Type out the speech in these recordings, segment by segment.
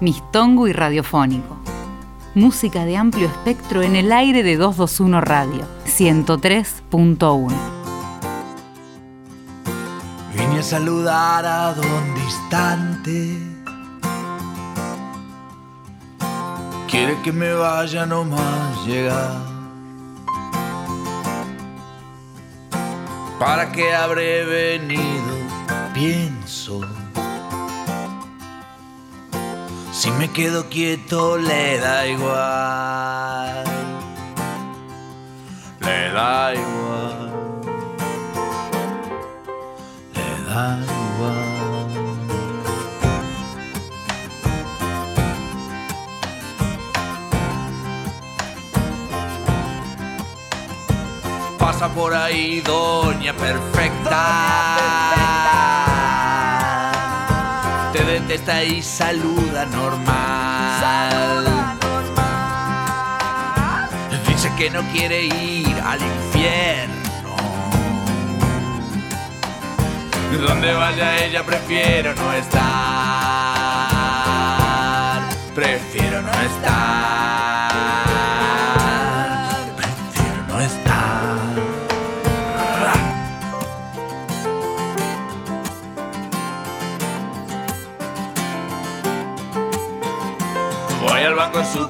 mistongo y radiofónico. Música de amplio espectro en el aire de 221 Radio, 103.1. Vine a saludar a don distante. Quiere que me vaya nomás llegar. ¿Para qué habré venido? Pienso. Si me quedo quieto le da igual. Le da igual. Le da igual. Pasa por ahí, doña perfecta. Detesta y saluda normal. Dice que no quiere ir al infierno. Donde vaya ella prefiero no estar. Prefiero no estar.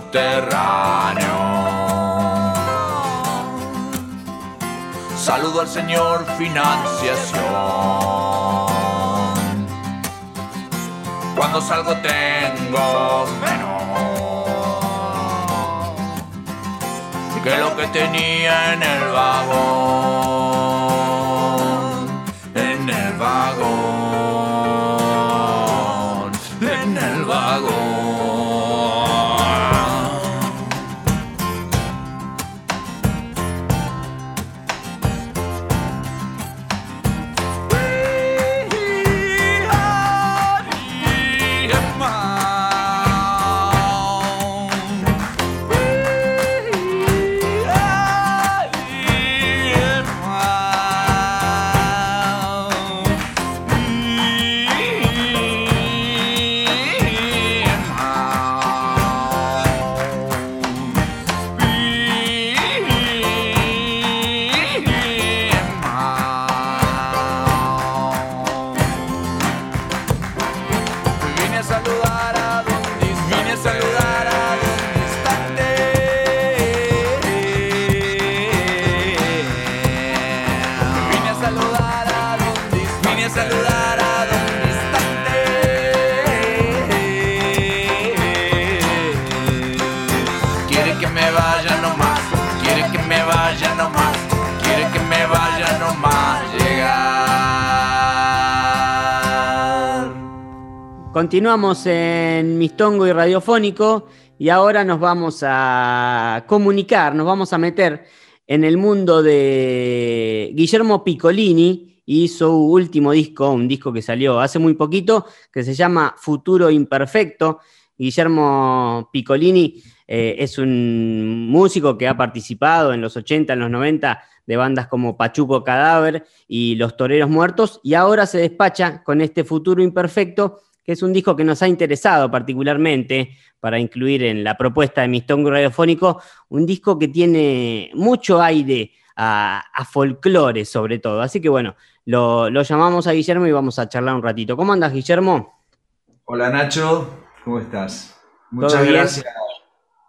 Subterráneo. Saludo al señor financiación. Cuando salgo tengo menos que lo que tenía en el vagón. Continuamos en Mistongo y Radiofónico y ahora nos vamos a comunicar, nos vamos a meter en el mundo de Guillermo Piccolini y su último disco, un disco que salió hace muy poquito, que se llama Futuro Imperfecto. Guillermo Piccolini eh, es un músico que ha participado en los 80, en los 90 de bandas como Pachuco Cadáver y Los Toreros Muertos y ahora se despacha con este Futuro Imperfecto que es un disco que nos ha interesado particularmente para incluir en la propuesta de Mistongo Radiofónico, un disco que tiene mucho aire a, a folclore sobre todo. Así que bueno, lo, lo llamamos a Guillermo y vamos a charlar un ratito. ¿Cómo andas, Guillermo? Hola Nacho, ¿cómo estás? Muchas gracias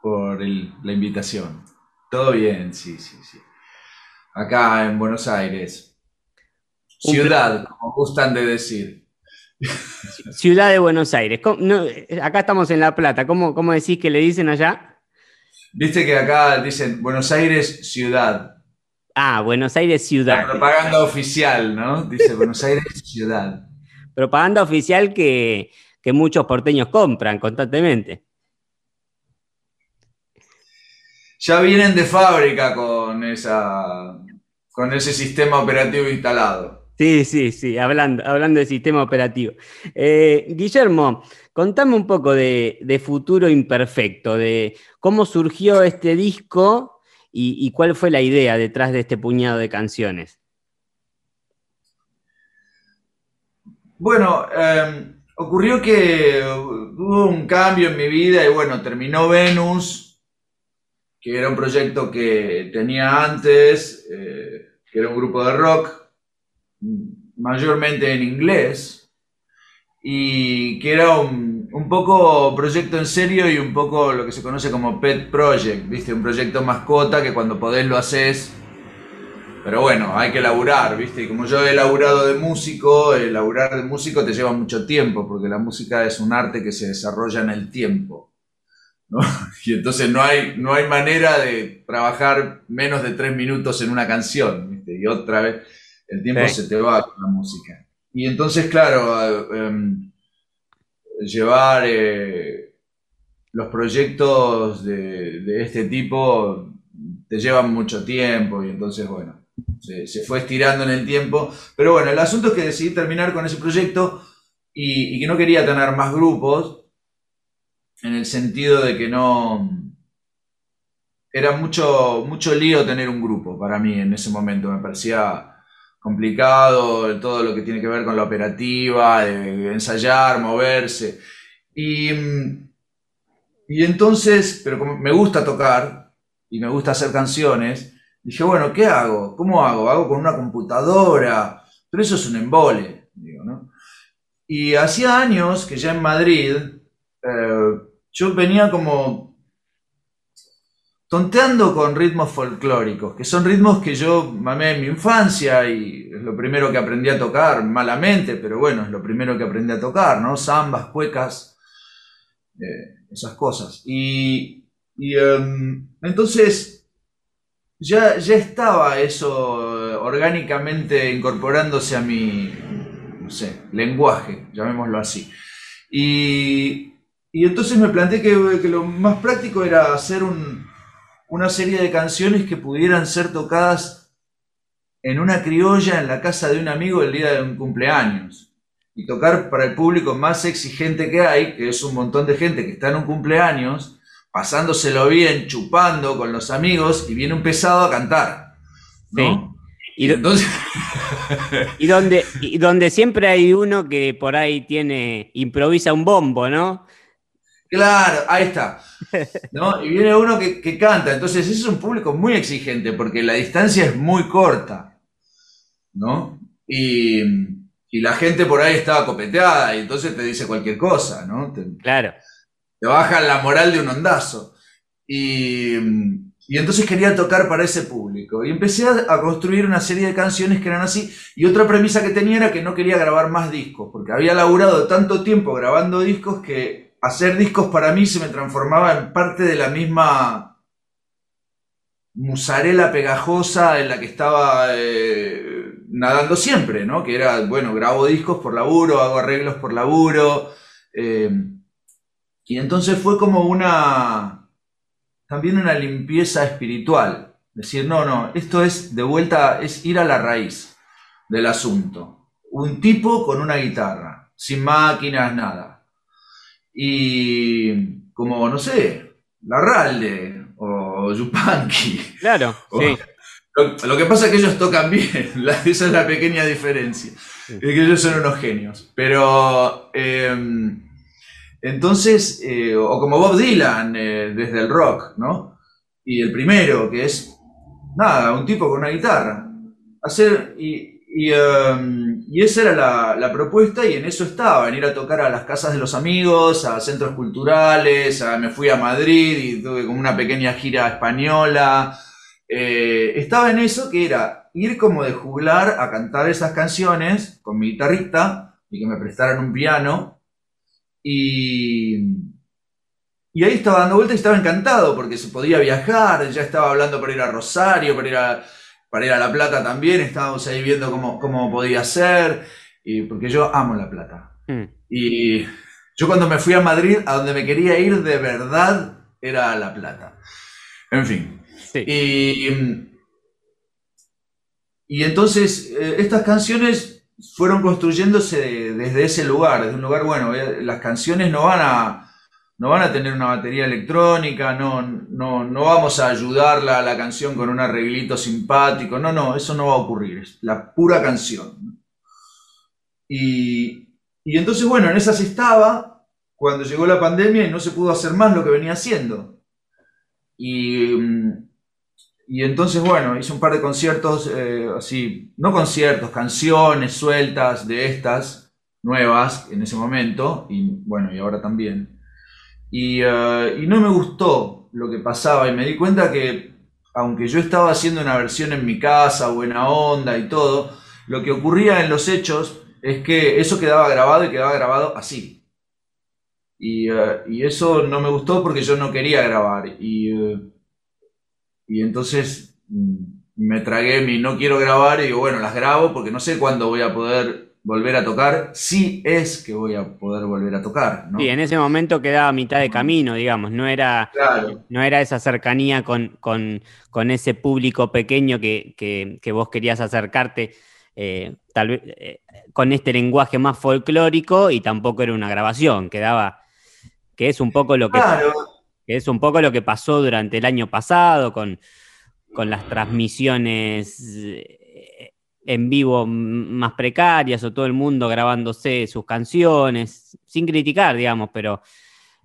por el- la invitación. Todo bien, sí, sí, sí. Acá en Buenos Aires. Ciudad, como gustan de decir. Ciudad de Buenos Aires. ¿Cómo- no, eh, acá estamos en La Plata. ¿Cómo, ¿Cómo decís que le dicen allá? Viste que acá dicen Buenos Aires, ciudad. Ah, Buenos Aires La Ciudad. propaganda oficial, ¿no? Dice Buenos Aires, ciudad. Propaganda oficial que, que muchos porteños compran constantemente. Ya vienen de fábrica con esa, con ese sistema operativo instalado. Sí, sí, sí, hablando, hablando de sistema operativo. Eh, Guillermo, contame un poco de, Futuro Imperfecto, de cómo surgió este disco y, cuál fue la idea detrás de este puñado de canciones. Bueno, eh, ocurrió que hubo un cambio en mi vida y bueno, terminó Venus, que era un proyecto que tenía antes, eh, que era un grupo de rock, mayormente en inglés, y que era un, poco proyecto en serio y un poco lo que se conoce como pet project, ¿viste? Un proyecto mascota que cuando podés lo haces pero bueno, hay que laburar, ¿viste? Y como yo he laburado de músico, el laburar de músico te lleva mucho tiempo, porque la música es un arte que se desarrolla en el tiempo. Y entonces no hay, no hay manera de trabajar menos de tres minutos en una canción. Y otra vez el tiempo se te va con la música. Y entonces, claro, em, llevar eh, los proyectos de, de este tipo te llevan mucho tiempo y entonces, bueno, se, fue estirando en el tiempo. Pero bueno, el asunto es que decidí terminar con ese proyecto y, que no quería tener más grupos, en el sentido de que no... Era mucho, mucho lío tener un grupo para mí en ese momento, me parecía complicado, todo lo que tiene que ver con la operativa, de ensayar, moverse. Y, y entonces, pero como me gusta tocar y me gusta hacer canciones, Dije, bueno, ¿qué hago? ¿Cómo hago? ¿Hago con una computadora? Pero eso es un embole, digo, ¿no? Y hacía años que ya en Madrid eh, yo venía como tonteando con ritmos folclóricos, que son ritmos que yo mamé en mi infancia y es lo primero que aprendí a tocar, malamente, pero bueno, es lo primero que aprendí a tocar, ¿no? Zambas, cuecas, eh, esas cosas. Y, em, entonces ya, ya estaba eso eh, orgánicamente incorporándose a mi, lenguaje, llamémoslo así. Y, entonces me planteé que, lo más práctico era hacer una serie de canciones que pudieran ser tocadas en una criolla en la casa de un amigo el día de un cumpleaños. Y tocar para el público más exigente que hay, que es un montón de gente que está en un cumpleaños, pasándoselo bien, chupando con los amigos y viene un pesado a cantar. ¿no? Y, Entonces... y, donde, y donde siempre hay uno que por ahí tiene, improvisa un bombo, ¿no? Claro, ahí está. ¿no? Y viene uno que, canta. Entonces, ese es un público muy exigente porque la distancia es muy corta. ¿No? Y, y la gente por ahí estaba copeteada y entonces te dice cualquier cosa, ¿no? claro te bajan la moral de un ondazo. Y, entonces quería tocar para ese público. Y empecé a, construir una serie de canciones que eran así. Y otra premisa que tenía era que no quería grabar más discos, porque había laburado tanto tiempo grabando discos que hacer discos para mí se me transformaba en parte de la misma musarela pegajosa en la que estaba eh, nadando siempre, ¿no? Que era, bueno, grabo discos por laburo, hago arreglos por laburo. Eh, y entonces fue como una, también una limpieza espiritual. Decir, no, no, esto es de vuelta, es ir a la raíz del asunto. Un tipo con una guitarra, sin máquinas, nada. Y como, no sé, Larralde o Yupanqui. Claro, sí. Lo, que pasa es que ellos tocan bien, esa es la pequeña diferencia. Es que ellos son unos genios. Pero em, entonces, eh, o como Bob Dylan eh, desde el rock, ¿no? Y el primero, que es, nada, un tipo con una guitarra. Hacer, y, y, um, esa era la, propuesta y en eso estaba, en ir a tocar a las casas de los amigos, a centros culturales, me fui a Madrid y tuve como una pequeña gira española. Eh, estaba en eso que era ir como de juglar a cantar esas canciones con mi guitarrista y que me prestaran un piano y, y ahí estaba dando vueltas y estaba encantado porque se podía viajar, ya estaba hablando para ir a Rosario, para ir a, para ir a La Plata también, estábamos ahí viendo cómo, cómo podía ser, y, porque yo amo La Plata. Hmm. Y yo cuando me fui a Madrid, a donde me quería ir de verdad, era a La Plata. En fin. Y, y entonces, eh, estas canciones fueron construyéndose desde ese lugar, desde un lugar, bueno, eh, las canciones no van a, no van a tener una batería electrónica, no, no, no vamos a ayudarla a la canción con un arreglito simpático, no, no, eso no va a ocurrir, es la pura canción. Y, y entonces, bueno, en esas estaba cuando llegó la pandemia y no se pudo hacer más lo que venía haciendo. Y, y entonces, bueno, hice un par de conciertos, eh, así, no conciertos, canciones sueltas de estas, nuevas en ese momento, y bueno, y ahora también. Y, eh, y no me gustó lo que pasaba y me di cuenta que, aunque yo estaba haciendo una versión en mi casa, buena onda y todo, lo que ocurría en los hechos es que eso quedaba grabado y quedaba grabado así. Y, eh, eso no me gustó porque yo no quería grabar. Y, eh, y entonces mm, me tragué mi no quiero grabar y digo, bueno, las grabo porque no sé cuándo voy a poder volver a tocar. Sí es que voy a poder volver a tocar. ¿no? Sí, en ese momento quedaba a mitad de camino, digamos, no era, Claro. no era esa cercanía con, con- con ese público pequeño que, que- que vos querías acercarte, eh, tal vez eh, con este lenguaje más folclórico y tampoco era una grabación, quedaba, que es un poco lo que, Claro. que es un poco lo que pasó durante el año pasado con, con las transmisiones eh, en vivo más precarias o todo el mundo grabándose sus canciones, sin criticar, digamos, pero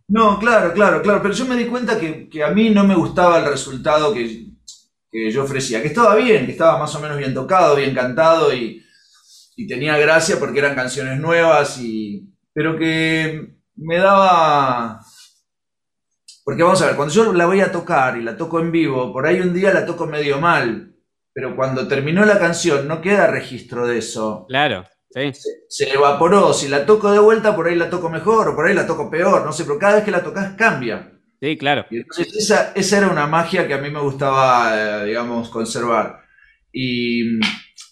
No, claro, claro, claro. Pero yo me di cuenta que, que a mí no me gustaba el resultado que, que yo ofrecía. Que estaba bien, que estaba más o menos bien tocado, bien cantado y, y tenía gracia porque eran canciones nuevas y. Pero que me daba. Porque vamos a ver, cuando yo la voy a tocar y la toco en vivo, por ahí un día la toco medio mal. Pero cuando terminó la canción no queda registro de eso. claro, sí. se evaporó. Si la toco de vuelta, por ahí la toco mejor, o por ahí la toco peor, no sé, pero cada vez que la tocas cambia. Sí, claro. Y entonces esa, esa era una magia que a mí me gustaba, eh, digamos, conservar. Y,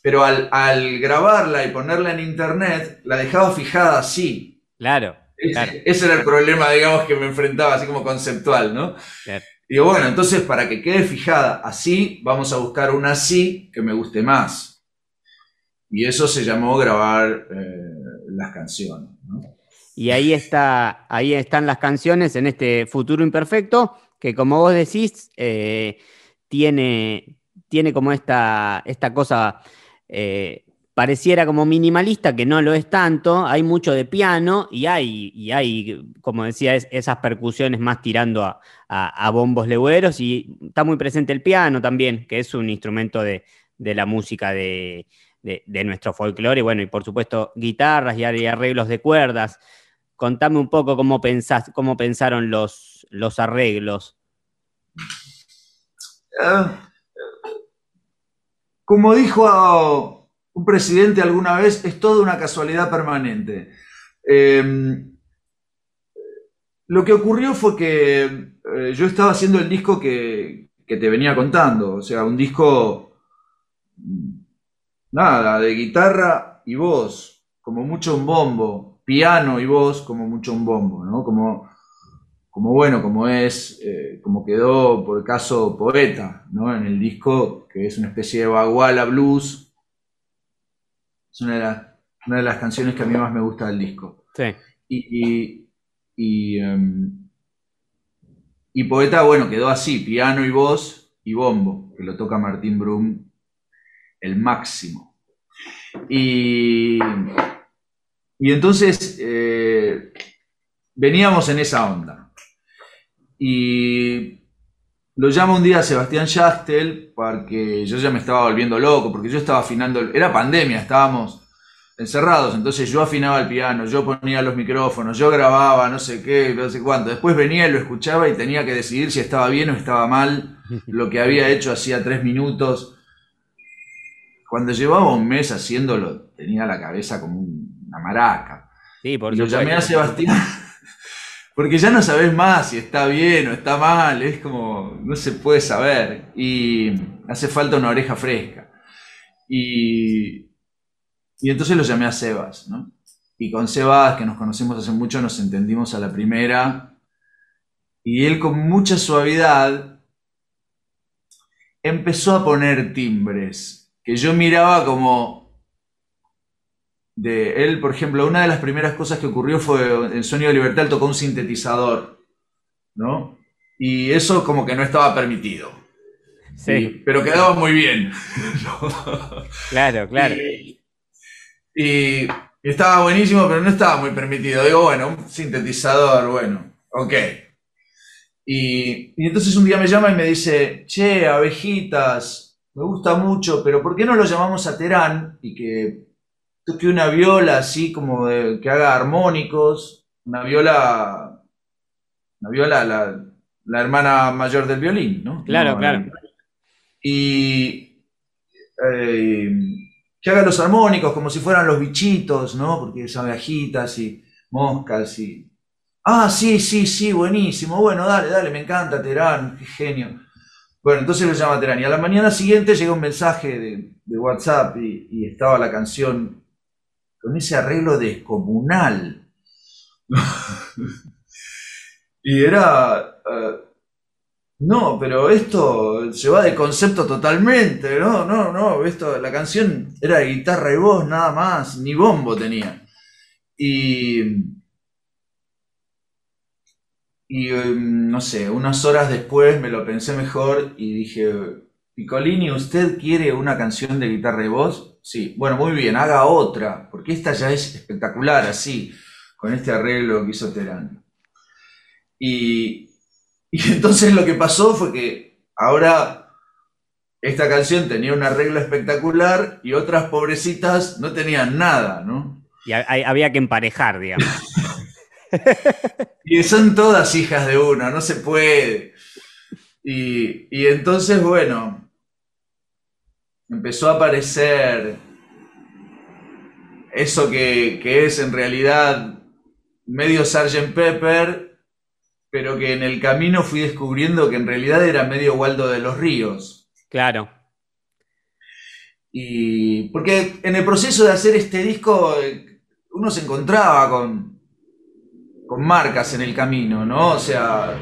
pero al, al grabarla y ponerla en internet, la dejaba fijada así. Claro, Ese, Claro. ese era el problema, digamos, que me enfrentaba, así como conceptual, ¿no? Claro. Digo, bueno, entonces para que quede fijada así, vamos a buscar una así que me guste más. Y eso se llamó grabar eh, las canciones. Y ahí está, ahí están las canciones en este futuro imperfecto, que como vos decís, eh, tiene, tiene como esta, esta cosa, eh, pareciera como minimalista, que no lo es tanto, hay mucho de piano y hay, y hay como decía, es- esas percusiones más tirando a, a- bombos legüeros y está muy presente el piano también, que es un instrumento de, de la música de, de- nuestro folclore, y bueno, y por supuesto guitarras y arreglos de cuerdas. Contame un poco cómo, pensás, cómo pensaron los, los arreglos. Ah, Como dijo un presidente alguna vez, es toda una casualidad permanente. Eh, lo que ocurrió fue que eh, yo estaba haciendo el disco que, que te venía contando, o sea, un disco, mm, nada, de guitarra y voz, como mucho un bombo, piano y voz, como mucho un bombo, ¿no? Como, como bueno, como es, eh, como quedó por el caso Poeta, ¿no? En el disco, que es una especie de baguala blues. Es una de, las- una de las canciones que a mí más me gusta del disco. Sí, Y, y, y, em, y Poeta, bueno, quedó así, piano y voz y bombo, que lo toca Martín Brum, el máximo. Y, y entonces eh, veníamos en esa onda. Y lo llamo un día a Sebastián Yastel porque yo ya me estaba volviendo loco, porque yo estaba afinando, era pandemia, estábamos encerrados, entonces yo afinaba el piano, yo ponía los micrófonos, yo grababa, no sé qué, no sé cuánto. Después venía y lo escuchaba y tenía que decidir si estaba bien o estaba mal lo que había hecho hacía tres minutos. Cuando llevaba un mes haciéndolo, tenía la cabeza como un- una maraca. sí, por Y lo llamé a Sebastián. Porque ya no sabes más si está bien o está mal, es como, no se puede saber. Y hace falta una oreja fresca. Y, y entonces lo llamé a Sebas, ¿no? Y con Sebas, que nos conocemos hace mucho, nos entendimos a la primera. Y él con mucha suavidad empezó a poner timbres que yo miraba como de él, por ejemplo, una de las primeras cosas que ocurrió fue en Sonido de Libertad, él tocó un sintetizador, ¿no? Y eso como que no estaba permitido. Sí, Y- pero quedaba muy bien. claro, claro. Y estaba buenísimo, pero no estaba muy permitido. Digo, bueno, un sintetizador, bueno, ok. Y, y entonces un día me llama y me dice, che, abejitas, me gusta mucho, pero ¿por qué no lo llamamos a Terán y que toque una viola así como de- que haga armónicos? Una viola, una viola, la, la hermana mayor del violín, ¿no? Claro, No, claro. y eh, que haga los armónicos como si fueran los bichitos, ¿no? Porque es abejitas y moscas y... Ah, sí, sí, sí, buenísimo. Bueno, dale, dale, me encanta Terán, qué genio. Bueno, entonces lo llama Terán. Y a la mañana siguiente llega un mensaje de, de WhatsApp y, y estaba la canción con ese arreglo descomunal. y era... eh, no, pero esto se va de concepto totalmente, no, no, no, esto, la canción era de guitarra y voz nada más, ni bombo tenía. Y, y em, no sé, unas horas después me lo pensé mejor y dije, Piccolini, ¿usted quiere una canción de guitarra y voz? Sí, bueno, muy bien, haga otra, porque esta ya es espectacular así, con este arreglo que hizo Terán. Y, y entonces lo que pasó fue que ahora esta canción tenía un arreglo espectacular y otras pobrecitas no tenían nada, ¿no? Y había que emparejar, digamos. Y son todas hijas de una, no se puede. Y, y entonces, bueno, empezó a aparecer eso que, que es en realidad medio Sgt. Pepper, pero que en el camino fui descubriendo que en realidad era medio Waldo de los Ríos. Claro. Y porque en el proceso de hacer este disco eh, uno se encontraba con, con marcas en el camino, ¿no? O sea,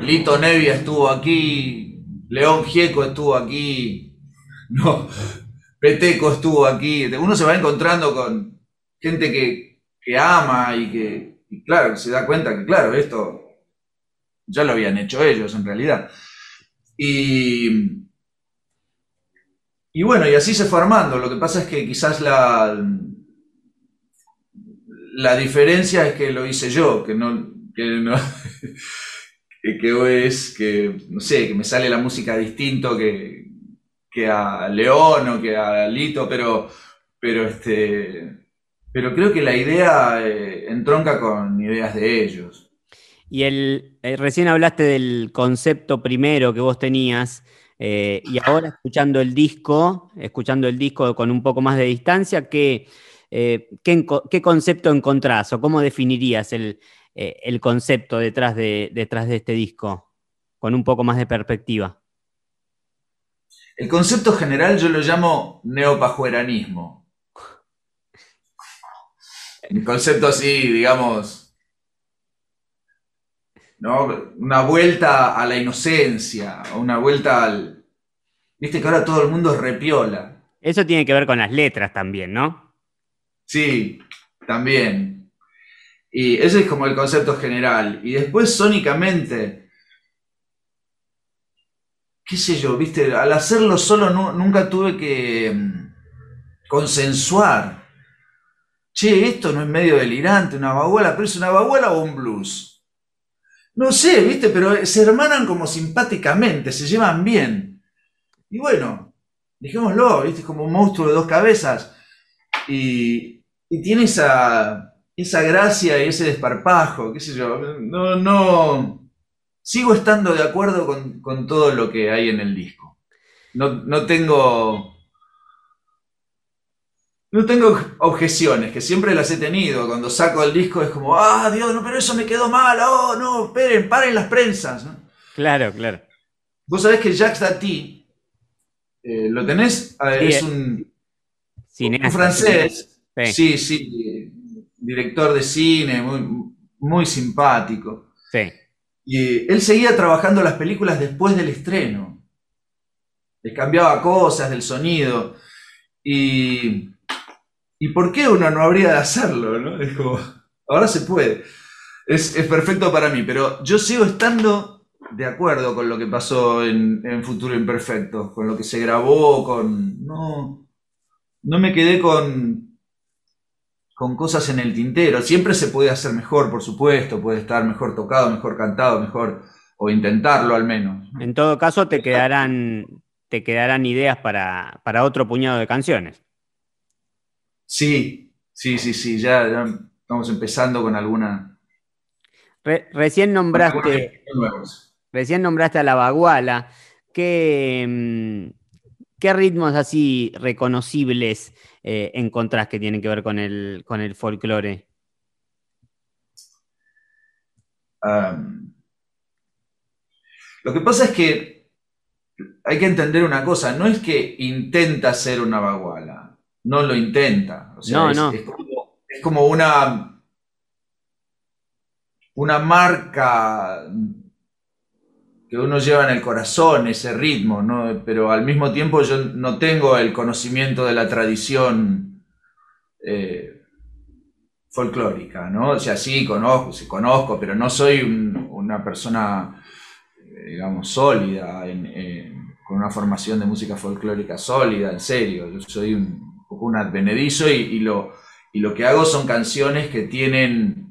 Lito Nevia estuvo aquí, León Gieco estuvo aquí, no, Peteco estuvo aquí. Uno se va encontrando con gente que, que ama y que, y claro, se da cuenta que, claro, esto ya lo habían hecho ellos en realidad. Y, y bueno, y así se fue armando. Lo que pasa es que quizás la, la diferencia es que lo hice yo, que no, que no, que es que, no sé, que me sale la música distinto que, que a León o que a Lito, pero, pero este, pero creo que la idea eh, entronca con ideas de ellos. Y el, eh, recién hablaste del concepto primero que vos tenías, eh, y ahora escuchando el disco, escuchando el disco con un poco más de distancia, ¿qué, qué, concepto encontrás o cómo definirías el, el concepto detrás de, detrás de este disco? Con un poco más de perspectiva. El concepto general yo lo llamo neopajueranismo. Un concepto así, digamos, ¿no? Una vuelta a la inocencia, una vuelta al... Viste que ahora todo el mundo es repiola. Eso tiene que ver con las letras también, ¿no? Sí, también. Y ese es como el concepto general. Y después sónicamente, qué sé yo, viste, al hacerlo solo nu- nunca tuve que mm, consensuar. Che, esto no es medio delirante, una baguala, pero es una baguala o un blues. No sé, viste, pero se hermanan como simpáticamente, se llevan bien. Y bueno, dejémoslo, viste, como un monstruo de dos cabezas. Y, y tiene esa, esa gracia y ese desparpajo, qué sé yo. No, no. Sigo estando de acuerdo con, con todo lo que hay en el disco. No, no tengo. No tengo objeciones, que siempre las he tenido. Cuando saco el disco es como, ah, Dios, no, pero eso me quedó mal, oh, no, esperen, paren las prensas. ¿no? Claro, claro. Vos sabés que Jacques Tati, eh, ¿lo tenés? Ah, Sí, es eh, un, Cineasta. un francés. Sí. Sí, sí, director de cine, muy, muy simpático. sí. Y él seguía trabajando las películas después del estreno. Le cambiaba cosas del sonido. Y, ¿y por qué uno no habría de hacerlo? ¿no? Es como, ahora se puede. Es, es perfecto para mí, pero yo sigo estando de acuerdo con lo que pasó en, en Futuro Imperfecto, con lo que se grabó, con... No, no me quedé con, con cosas en el tintero. Siempre se puede hacer mejor, por supuesto, puede estar mejor tocado, mejor cantado, mejor, o intentarlo al menos. En todo caso, te quedarán, te quedarán ideas para, para otro puñado de canciones. Sí, sí, sí, sí, ya, ya estamos empezando con alguna. Re- recién nombraste, recién nombraste a la baguala. ¿Qué, mm, qué ritmos así reconocibles eh, encontrás que tienen que ver con el, con el folclore? Um, lo que pasa es que hay que entender una cosa, no es que intenta ser una baguala, no lo intenta. O sea, No, es, no. es como, es como una, una marca que uno lleva en el corazón, ese ritmo, ¿no? Pero al mismo tiempo yo no tengo el conocimiento de la tradición eh, folclórica, ¿no? O sea, sí, conozco, sí conozco, pero no soy un- una persona, eh, digamos, sólida, con una formación de música folclórica sólida, en serio. Yo soy un poco un advenedizo y lo que hago son canciones que tienen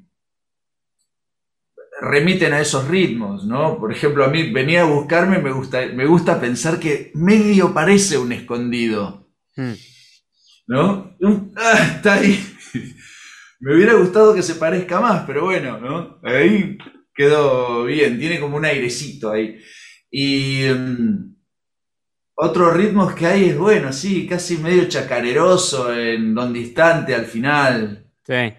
remiten a esos ritmos, ¿no? Por ejemplo, a mí venía a buscarme, me gusta, me gusta pensar que medio parece un escondido. Mm. ¿no? Ah, está ahí. Me hubiera gustado que se parezca más, pero bueno, ¿no? Ahí quedó bien, tiene como un airecito ahí. Y mm, otros ritmos que hay es bueno, sí, casi medio chacareroso en Don Distante al final. Sí. Eh,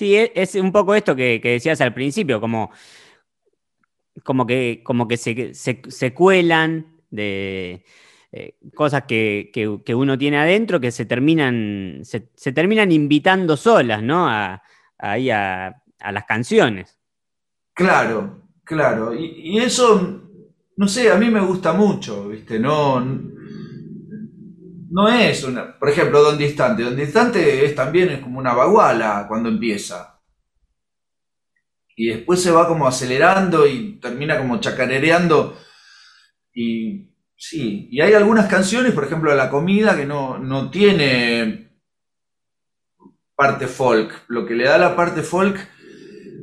Sí, e- es un poco esto que, decías al principio, como, como que, como que se, se- cuelan de eh, cosas que, que- uno tiene adentro que se terminan, se terminan invitando solas, ¿no? A, ahí a, a las canciones. Claro, claro. Y, y eso, no sé, a mí me gusta mucho, ¿viste? No, no es una. Por ejemplo, Don Distante. Don Distante es también es como una baguala cuando empieza. Y después se va como acelerando y termina como chacarereando. Y sí, y hay algunas canciones, por ejemplo, La Comida, que no, no tiene parte folk. Lo que le da la parte folk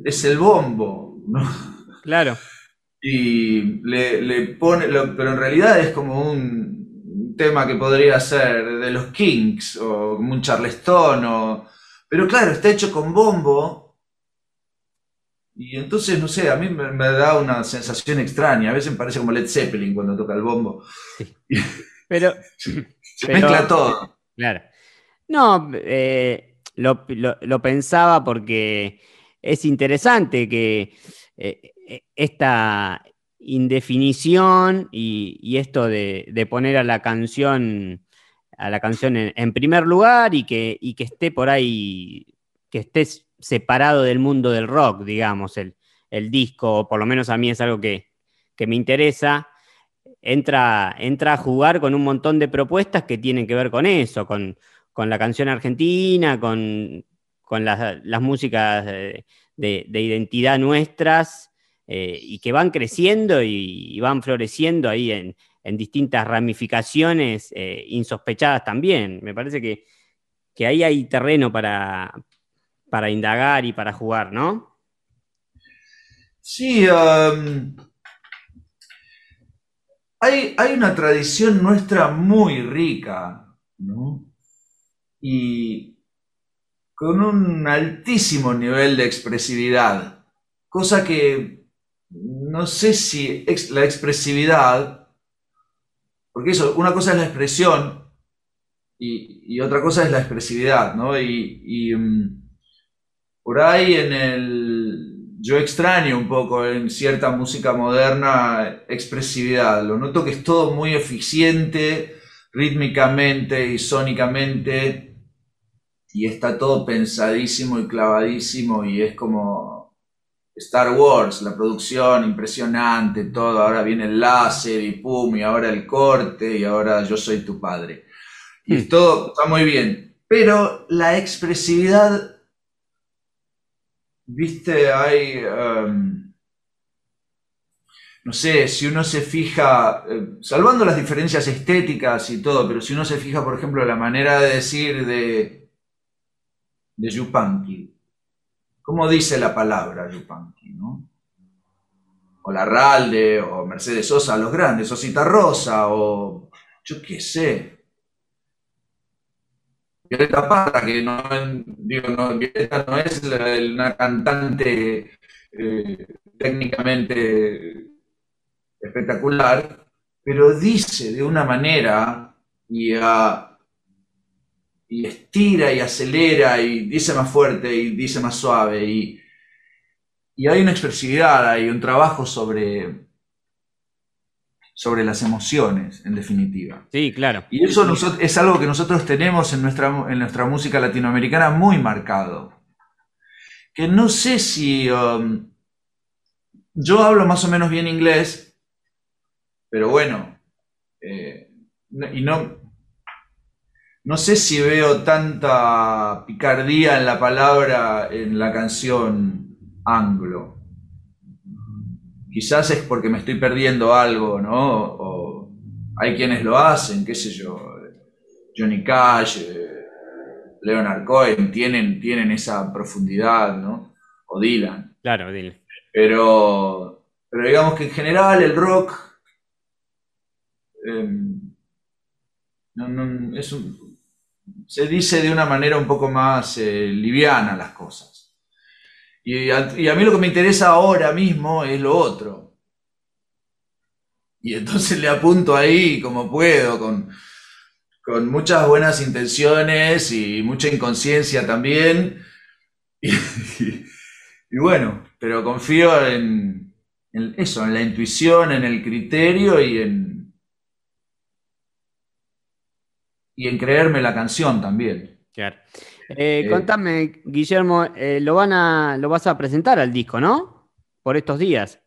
es el bombo, ¿no? Claro. Y le, le pone, lo- pero en realidad es como un tema que podría ser de los Kings o como un Charleston, o, pero claro, está hecho con bombo. Y entonces, no sé, a mí me, me da una sensación extraña. A veces me parece como Led Zeppelin cuando toca el bombo. Pero, Se Pero- mezcla todo. Claro. No, eh, lo, lo- lo pensaba porque es interesante que eh, esta indefinición y, esto de, poner a la canción, a la canción en, primer lugar y que, y que esté por ahí, que esté separado del mundo del rock, digamos, el, el disco, o por lo menos a mí es algo que, que me interesa. Entra, entra a jugar con un montón de propuestas que tienen que ver con eso, con, con la canción argentina, con, con las, las músicas de- de identidad nuestras, eh, y que van creciendo y, van floreciendo ahí en, en distintas ramificaciones eh, insospechadas también. Me parece que, que ahí hay terreno para, para indagar y para jugar, ¿no? Sí, hay, hay una tradición nuestra muy rica, ¿no? Y con un altísimo nivel de expresividad, cosa que no sé si la expresividad, porque eso, una cosa es la expresión y, y otra cosa es la expresividad, ¿no? Y, y, mm, por ahí en el... Yo extraño un poco en cierta música moderna expresividad. Lo noto que es todo muy eficiente rítmicamente y sónicamente y está todo pensadísimo y clavadísimo y es como Star Wars, la producción impresionante, todo. Ahora viene el láser y pum, y ahora el corte y ahora yo soy tu padre. Y Hmm. todo está muy bien. Pero la expresividad Viste, hay... um, no sé, si uno se fija, eh, salvando las diferencias estéticas y todo, pero si uno se fija, por ejemplo, la manera de decir de, de Yupanqui, ¿cómo dice la palabra Yupanqui, no? O Larralde, o Mercedes Sosa, los grandes, o Cita Rosa, o yo qué sé. Violeta Parra, que no, Violeta no es una cantante eh, técnicamente espectacular, pero dice de una manera y, y estira y acelera y dice más fuerte y dice más suave y, y hay una expresividad, hay un trabajo sobre, sobre las emociones, en definitiva. Sí, claro. Y eso es algo que nosotros tenemos en nuestra, en nuestra música latinoamericana muy marcado. Que no sé si... Um, yo hablo más o menos bien inglés, pero bueno, eh, y no, no sé si veo tanta picardía en la palabra en la canción anglo. Quizás es porque me estoy perdiendo algo, ¿no? O hay quienes lo hacen, qué sé yo, Johnny Cash, eh, Leonard Cohen, tienen, tienen esa profundidad, ¿no? O Dylan. Claro, Dylan. Pero, pero digamos que en general el rock Em, se dice de una manera un poco más eh, liviana las cosas. Y a, mí lo que me interesa ahora mismo es lo otro. Y entonces le apunto ahí como puedo, con, con muchas buenas intenciones y mucha inconsciencia también. Y, bueno, pero confío en, eso, en la intuición, en el criterio y en, y en creerme la canción también. Claro. Eh, eh, contame, Guillermo, eh, lo, van a, lo vas a presentar al disco, ¿no? Por estos días.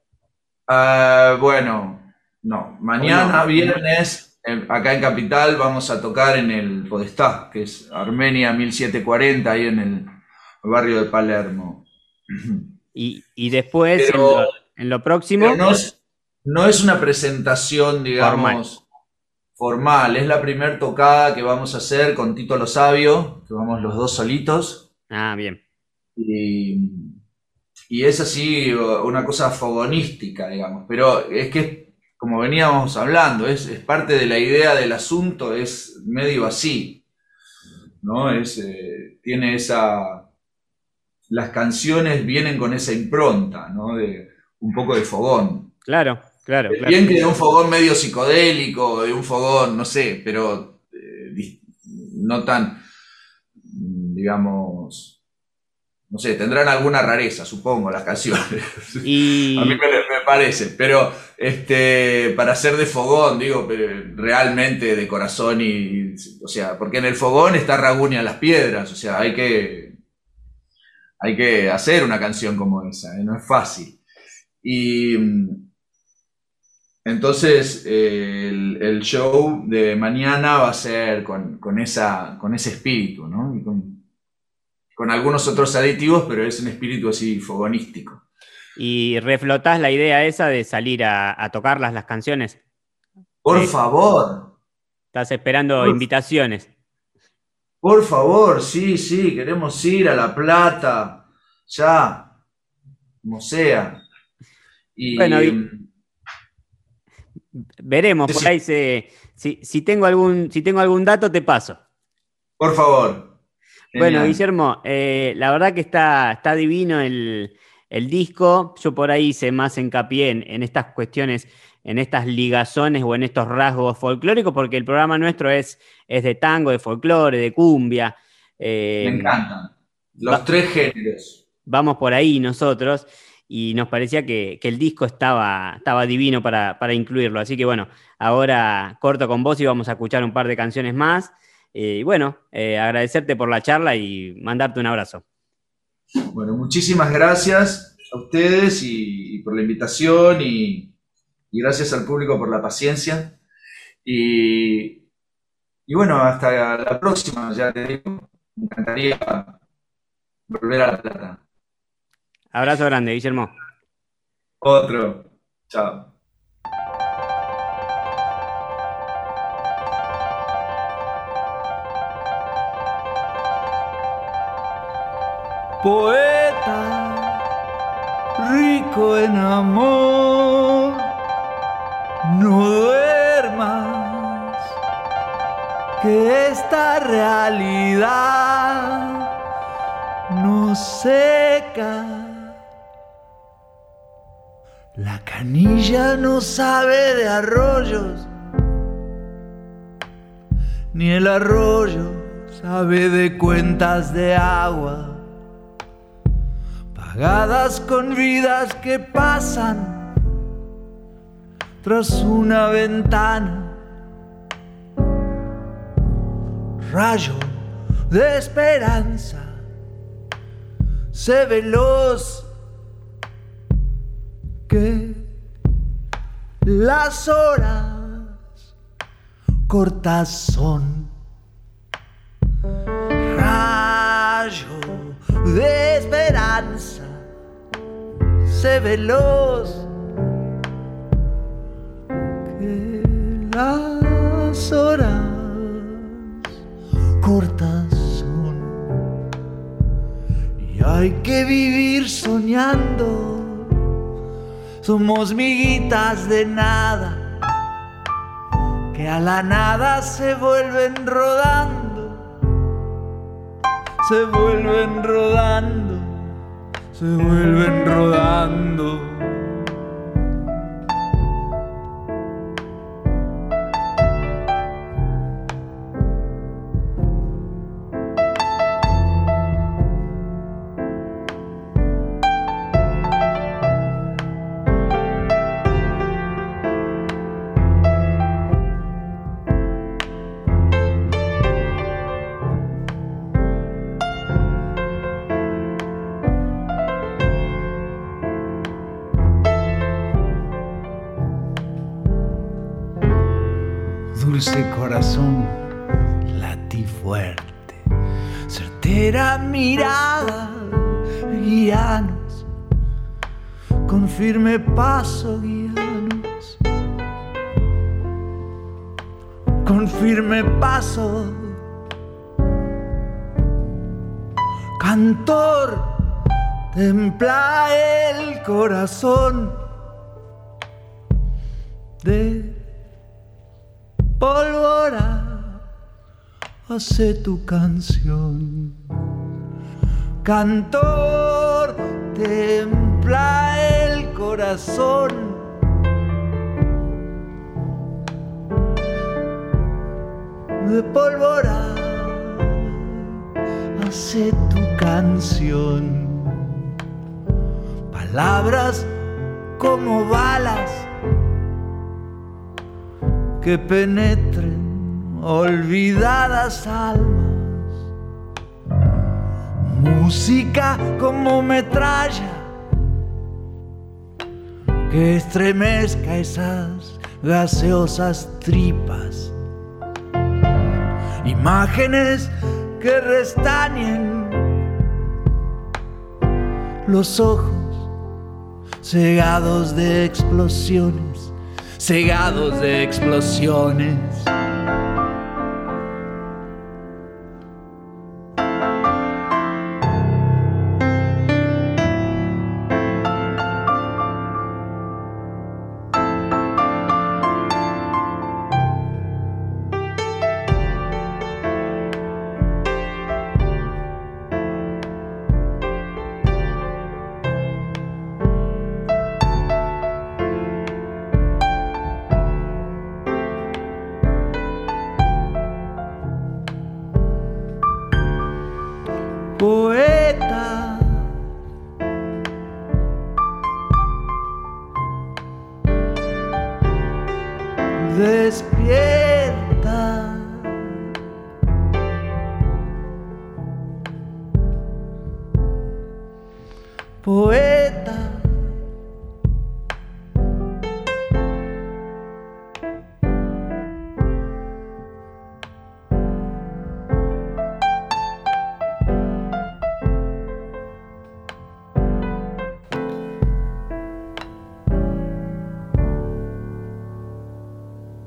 Ah, bueno, no. Mañana, viernes, acá en Capital, vamos a tocar en el Podestá, que es Armenia 1740, ahí en el barrio de Palermo. Y, después, en, lo, próximo. No es, no es, una presentación, digamos formal. Es la primera tocada que vamos a hacer con Tito Lo Sabio, que vamos los dos solitos. Ah, bien. Y, es así una cosa fogonística, digamos. Pero es que, como veníamos hablando, es, parte de la idea del asunto, es medio así. ¿No? Es, eh, tiene esa. Las canciones vienen con esa impronta, ¿no? De un poco de fogón. Claro. Claro, Bien que de un fogón medio psicodélico, de un fogón, no sé, pero eh, no tan, digamos, no sé, tendrán alguna rareza, supongo, las canciones. A mí me, parece, pero este, para ser de fogón, digo, realmente de corazón y, o sea, porque en el fogón está Raguña las piedras, o sea, hay que, hay que hacer una canción como esa, ¿eh? no es fácil. Y entonces, el, show de mañana va a ser con, esa, con ese espíritu, ¿no? con, algunos otros aditivos, pero es un espíritu así fogonístico. ¿Y reflotás la idea esa de salir a, tocarlas las canciones? Por favor. Estás esperando invitaciones. Por favor, sí, sí, queremos ir a La Plata, ya, como sea. Y, bueno, Veremos, por ahí si, tengo algún, si tengo algún dato te paso. Por favor. Bueno, Guillermo, eh, la verdad que está, está divino el, disco. Yo por ahí hice más hincapié en, estas cuestiones, en estas ligazones o en estos rasgos folclóricos, porque el programa nuestro es, es de tango, de folclore, de cumbia. Eh, Me encantan. Los tres géneros. Vamos por ahí nosotros y nos parecía que, el disco estaba, estaba divino para, incluirlo. Así que bueno, ahora corto con vos y vamos a escuchar un par de canciones más. Eh, y bueno, eh, agradecerte por la charla y mandarte un abrazo. Bueno, muchísimas gracias a ustedes y, por la invitación y, gracias al público por la paciencia. Y, y bueno, hasta la próxima, ya te digo, me encantaría volver a La. Abrazo grande, Guillermo. Otro. Chao. Poeta, rico en amor, no duermas, que esta realidad nos seca. La canilla no sabe de arroyos, ni el arroyo sabe de cuentas de agua, pagadas con vidas que pasan tras una ventana. Rayo de esperanza, sé veloz que las horas cortas son. Rayo de esperanza, sé veloz que las horas cortas son. Y hay que vivir soñando somos miguitas de nada que a la nada se vuelven rodando, se vuelven rodando, se vuelven rodando. Corazón, latí fuerte, certera mirada, guíanos, con firme paso guíanos, con firme paso, cantor, templa el corazón de hace tu canción. Cantor, templa el corazón. De pólvora, hace tu canción. Palabras como balas que penetren olvidadas almas. Música como metralla que estremezca esas gaseosas tripas. Imágenes que restañen los ojos cegados de explosiones cegados de explosiones.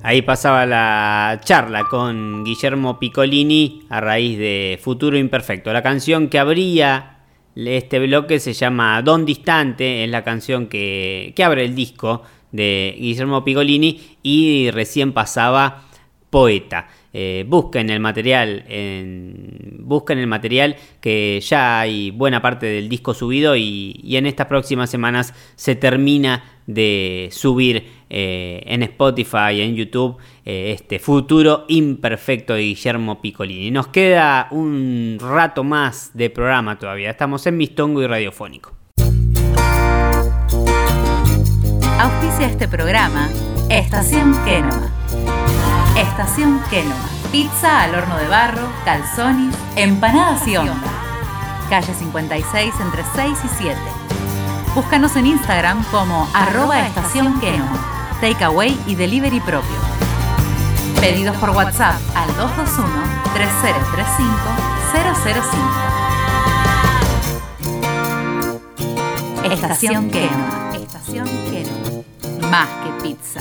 Ahí pasaba la charla con Guillermo Piccolini a raíz de Futuro Imperfecto, la canción que abría Este bloque se llama Don Distante, es la canción que, que abre el disco de Guillermo Pigolini y recién pasaba Poeta. Eh, busquen el material, en, busquen el material que ya hay buena parte del disco subido y, en estas próximas semanas se termina de subir eh, en Spotify, en YouTube, eh, este futuro imperfecto de Guillermo Piccolini. Nos queda un rato más de programa todavía, estamos en Mistongo y Radiofónico. Auspicia este programa Estación Kenoma. Estación Kenoma. Pizza al horno de barro, calzones, empanadas y onda. Calle 56 entre 6 y 7. Búscanos en Instagram como arroba estación. Takeaway y delivery propio. Pedidos por WhatsApp al 221-3035-005. Estación Kenoma. Estación Kenoma. Más que pizza.